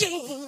yeah.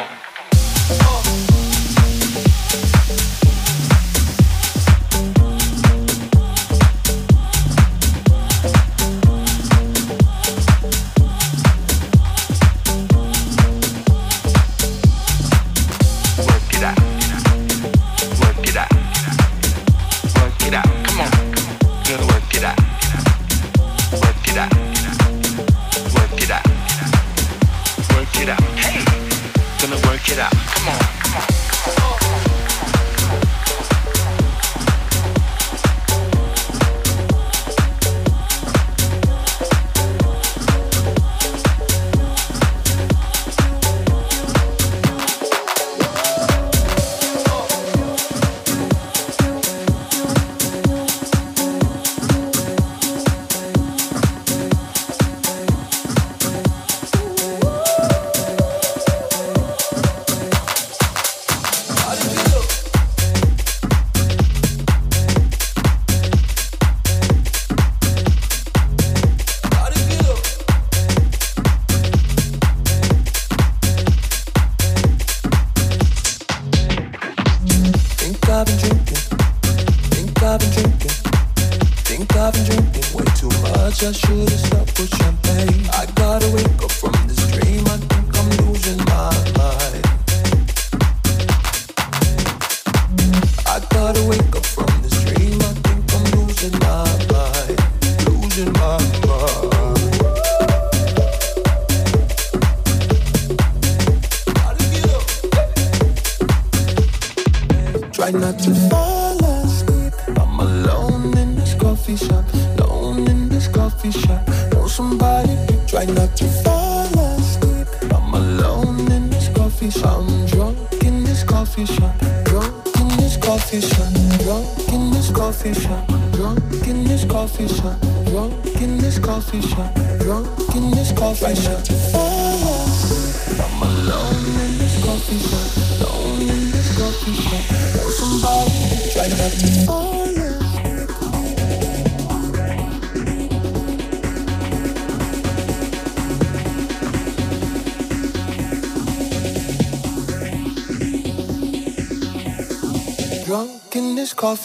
It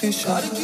this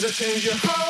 to change your heart.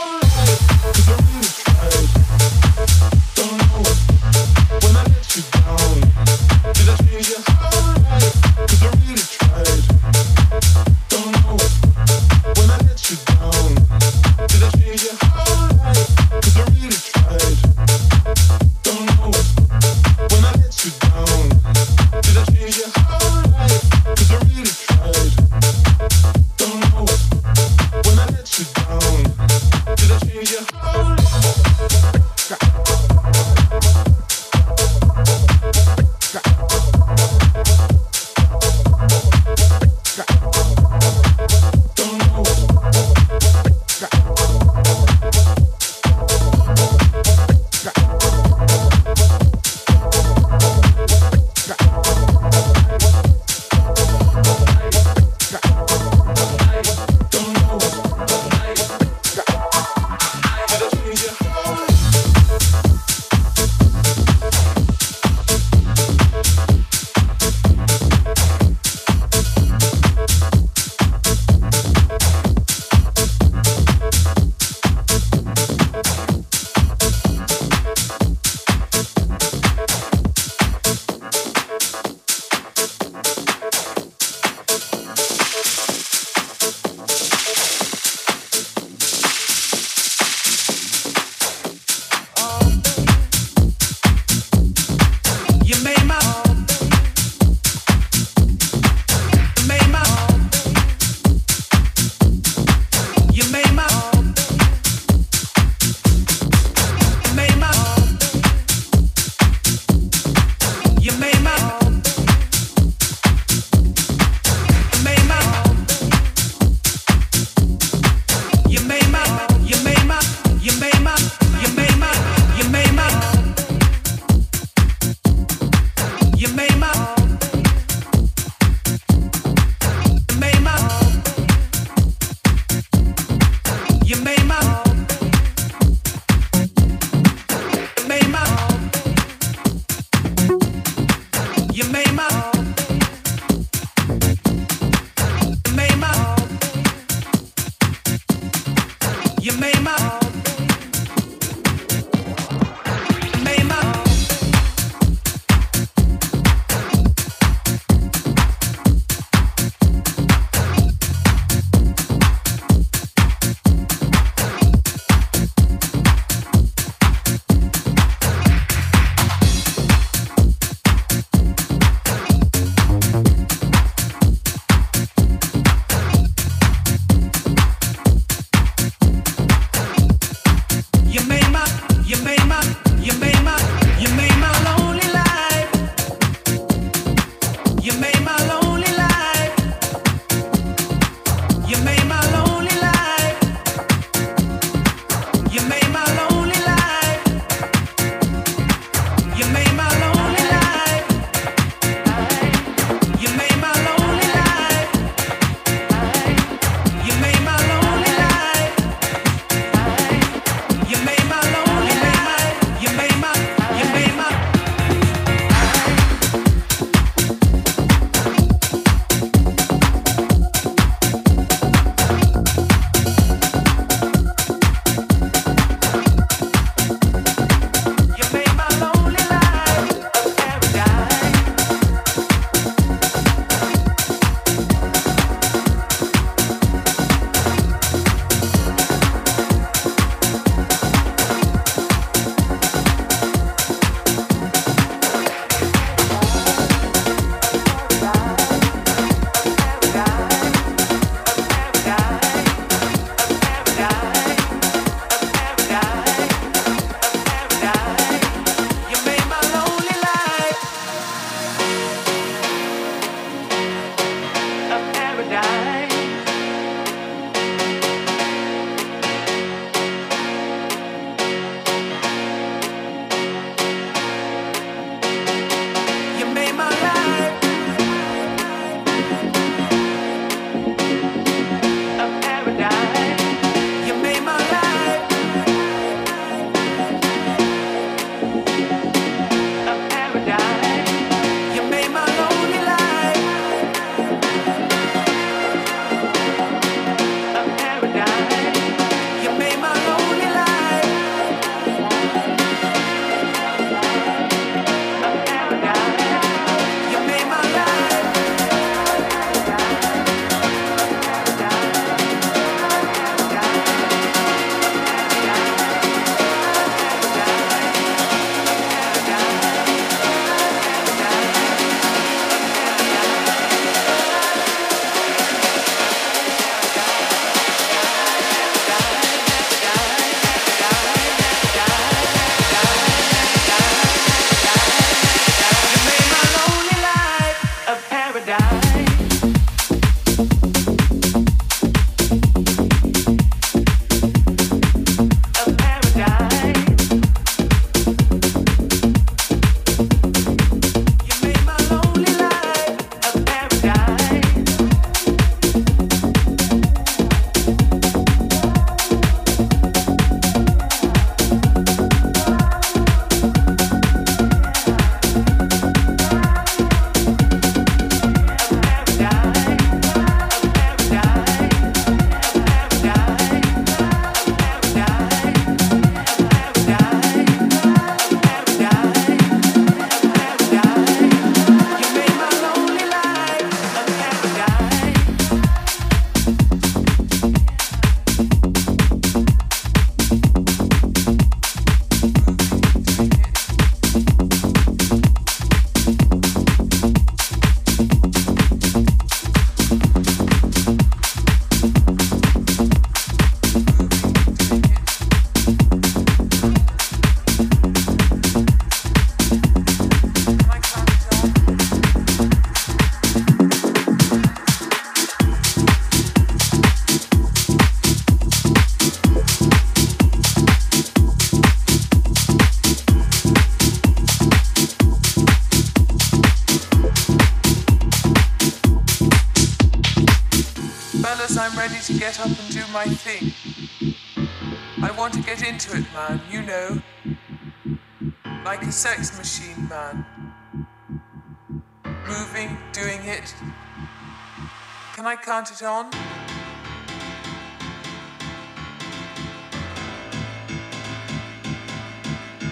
Can I count it on?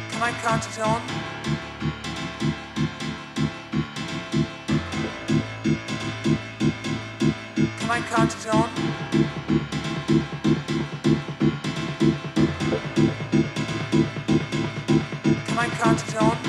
Can I count it on? Can I count it on? Can I count it on?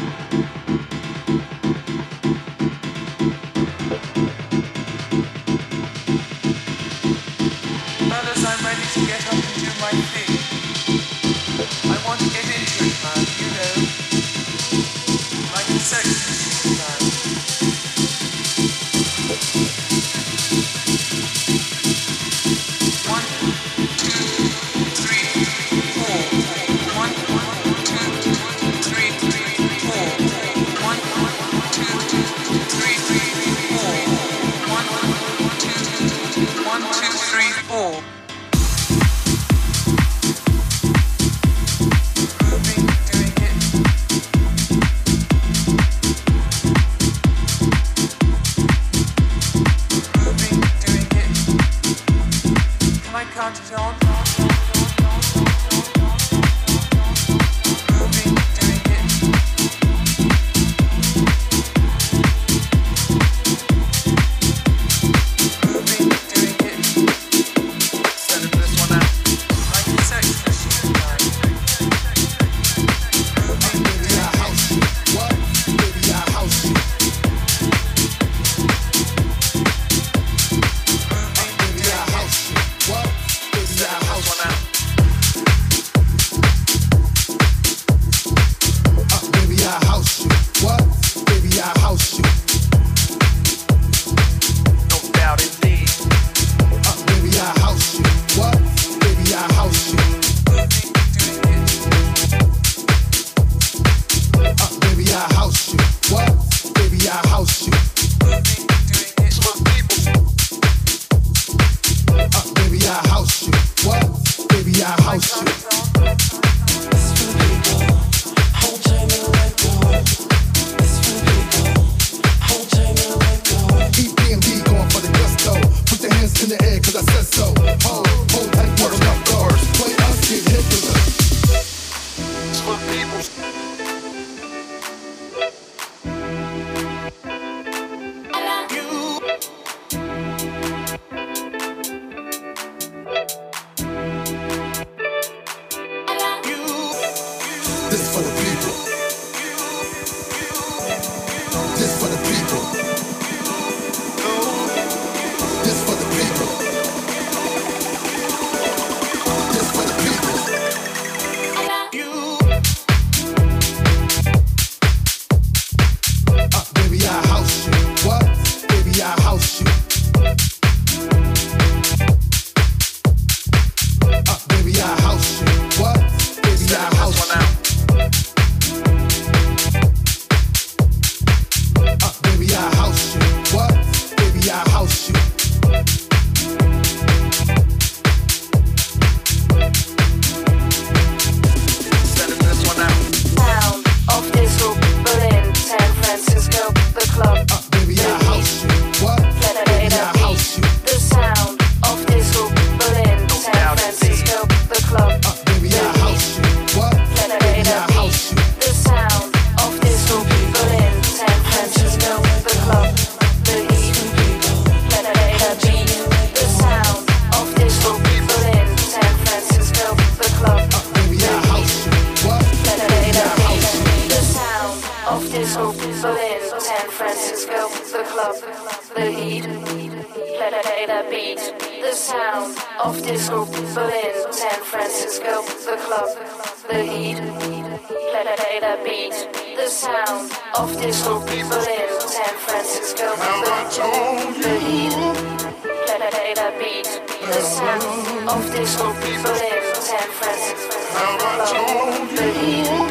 of disco, people in San Francisco. I.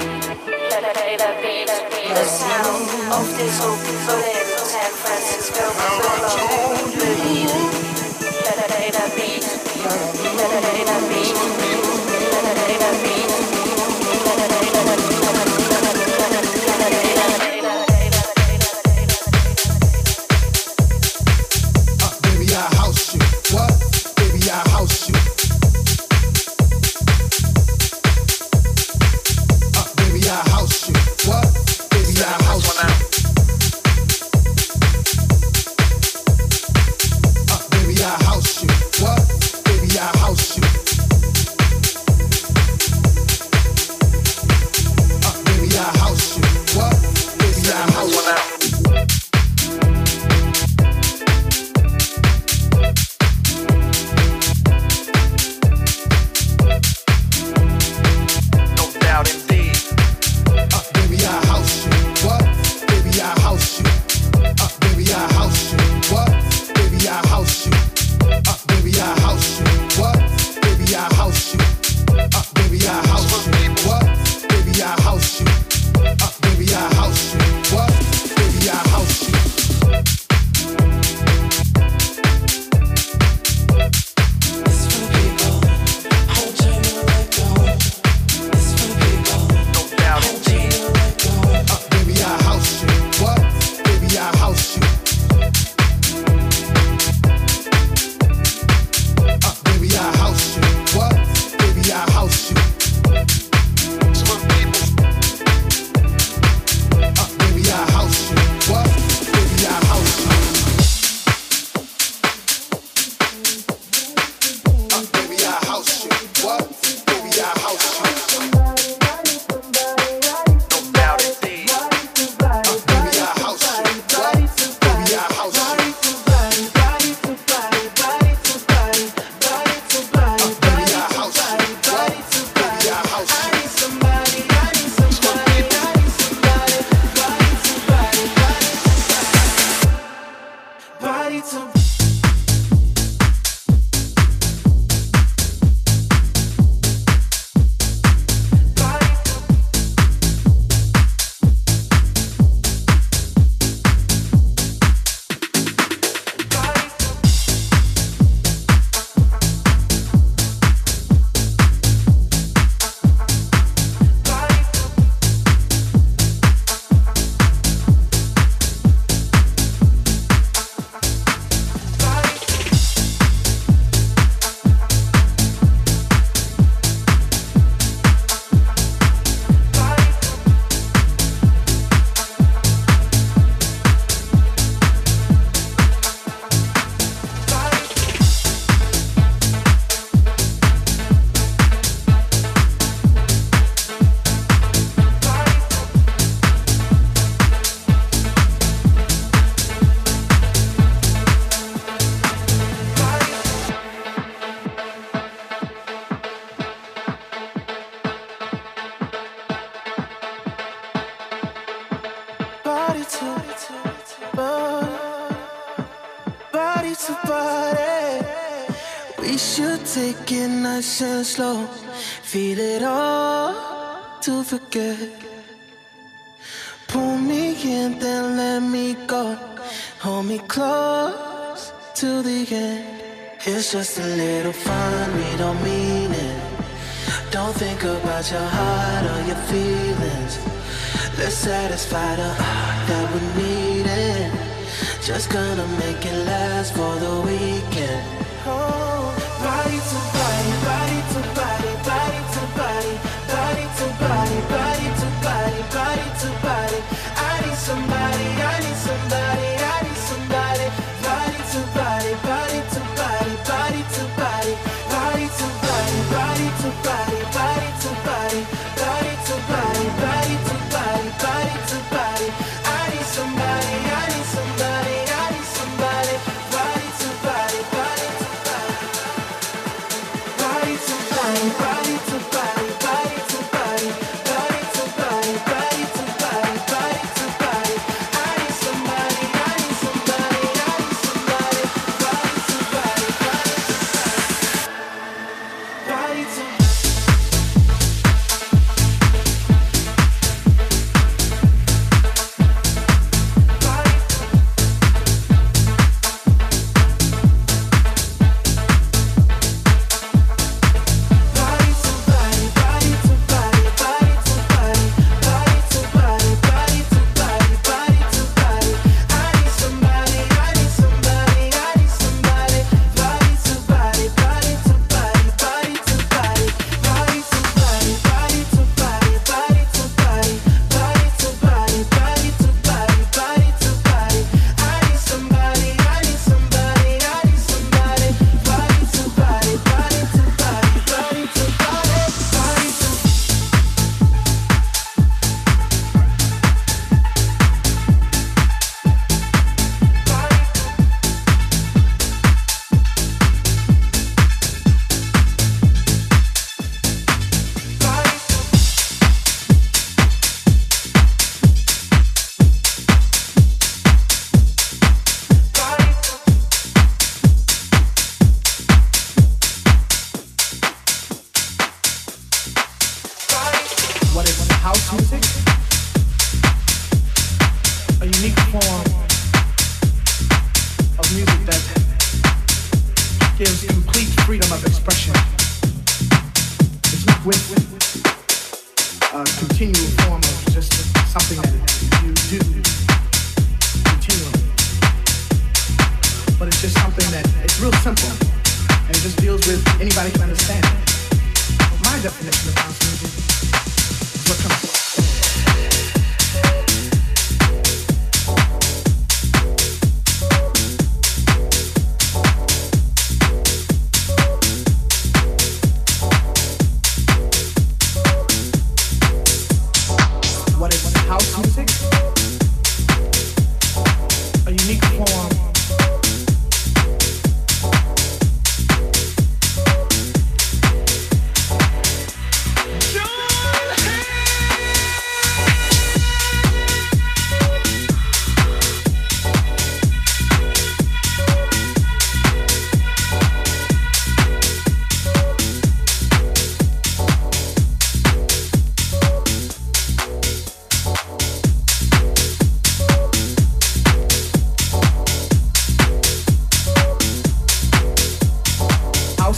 The sound of this people in San Francisco. You. The beat. The beat. The. The beat. your heart, all your feelings. Let's satisfy the heart that we're needing. Just gonna make it last for the weekend. Oh, body to body, body to body, body to body, body to body, body to body, body to body. I need somebody, I need somebody, I need somebody. Body to body, body to body, body to body, body to body, body to body, body to body body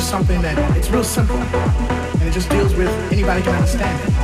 just something that it's real simple and it just deals with anybody can understand it.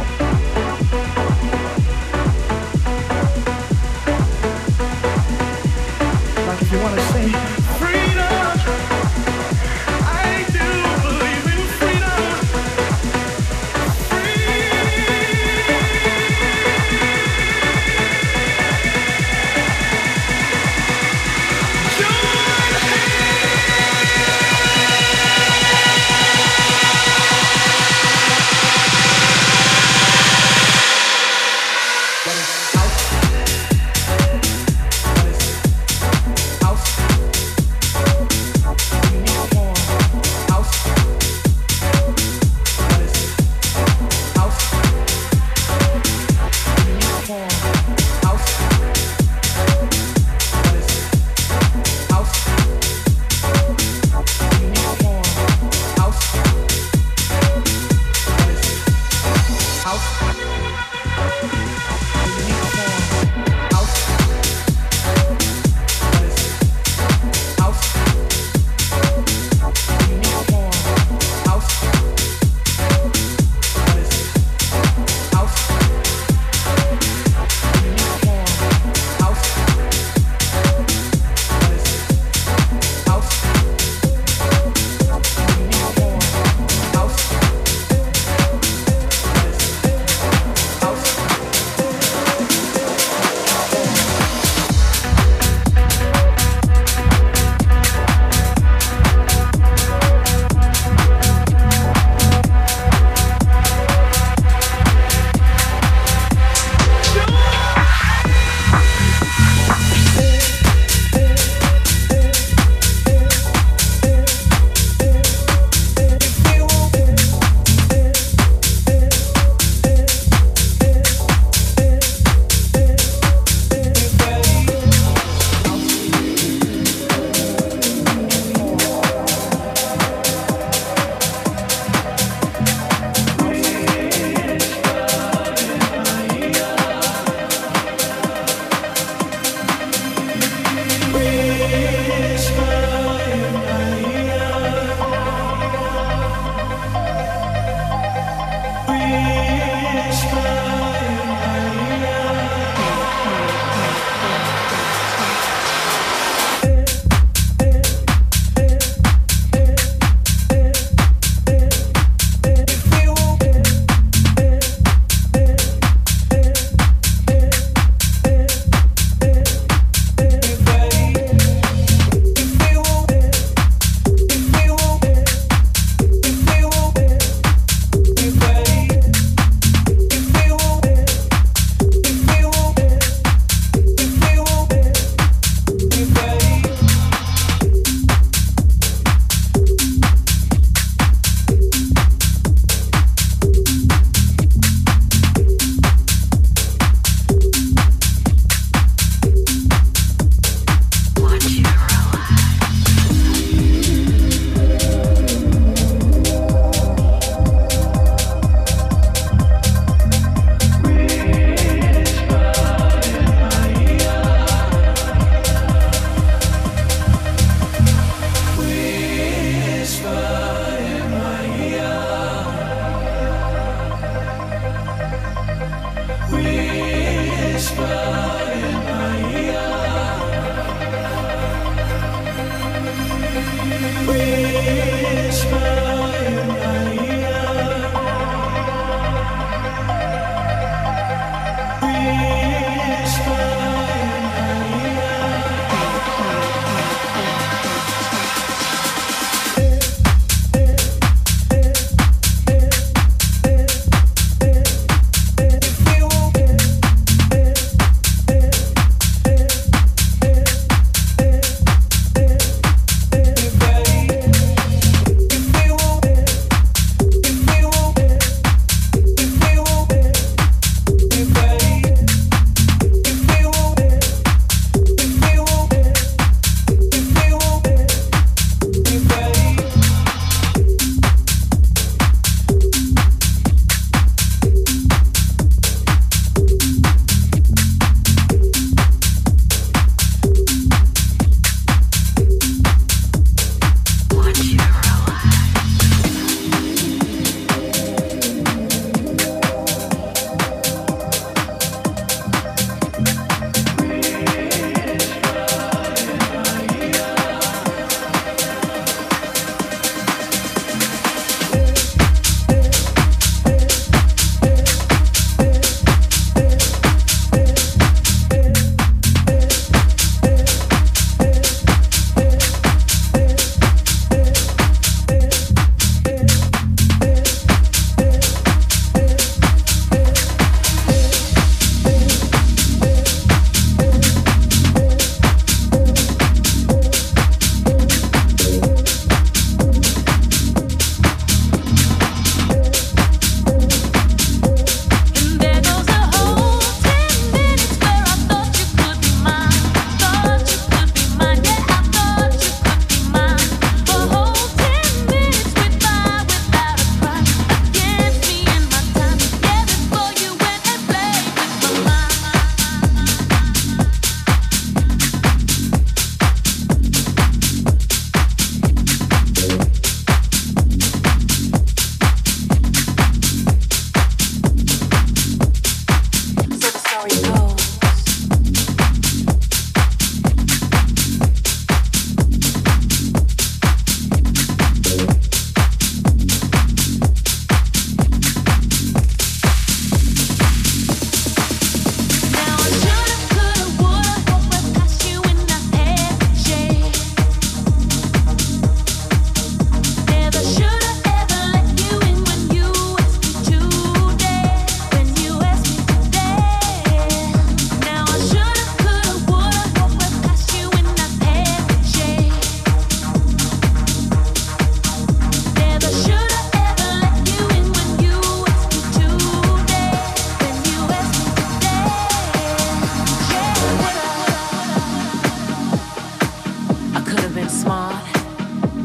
I could have been smart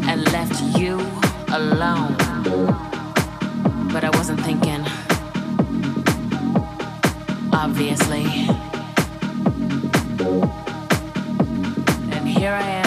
and left you alone. But I wasn't thinking. Obviously. And here I am.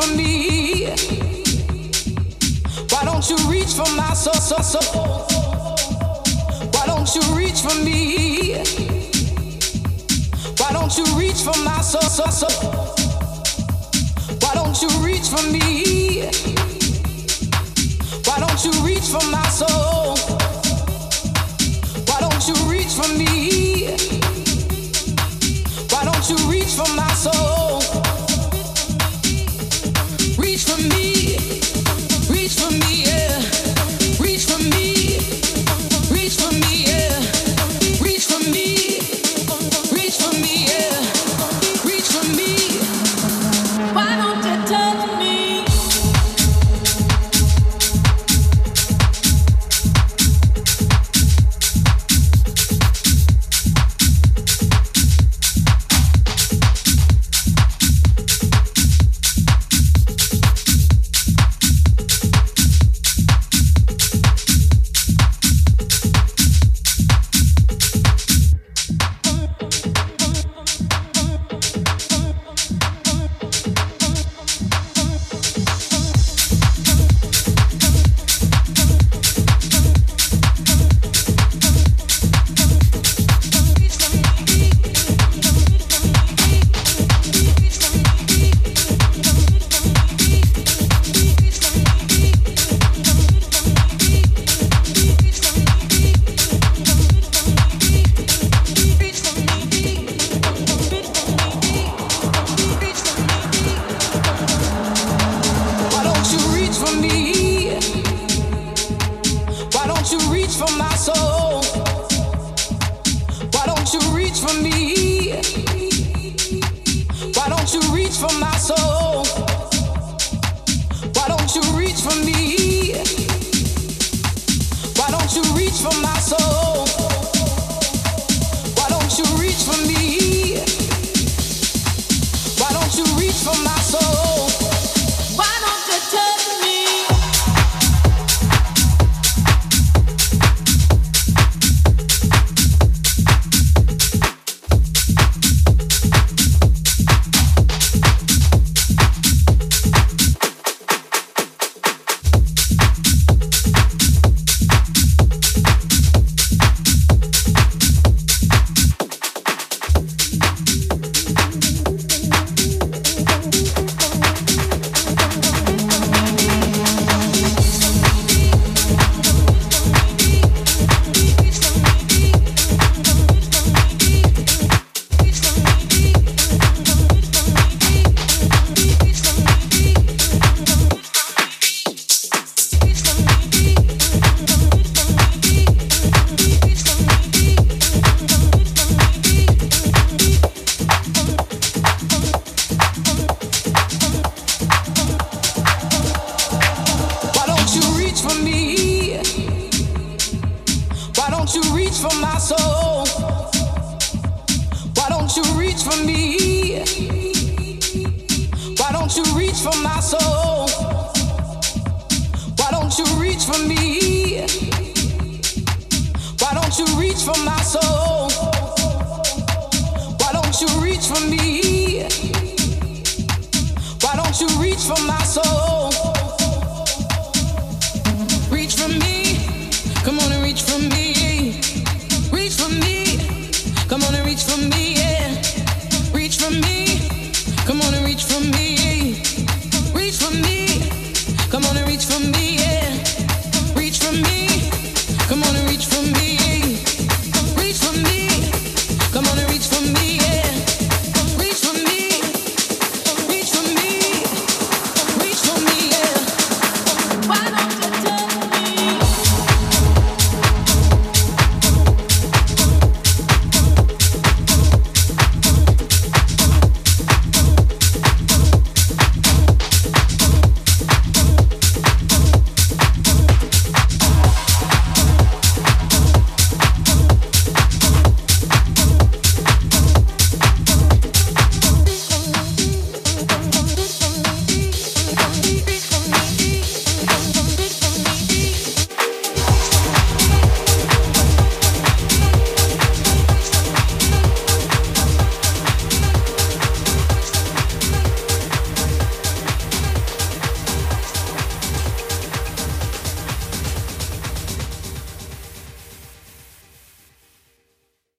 for me? Why don't you reach for my soul, soul, soul? Why don't you reach for me? Why don't you reach for my soul, soul, soul? Why don't you reach for me? Why don't you reach for my soul? Why don't you reach for me?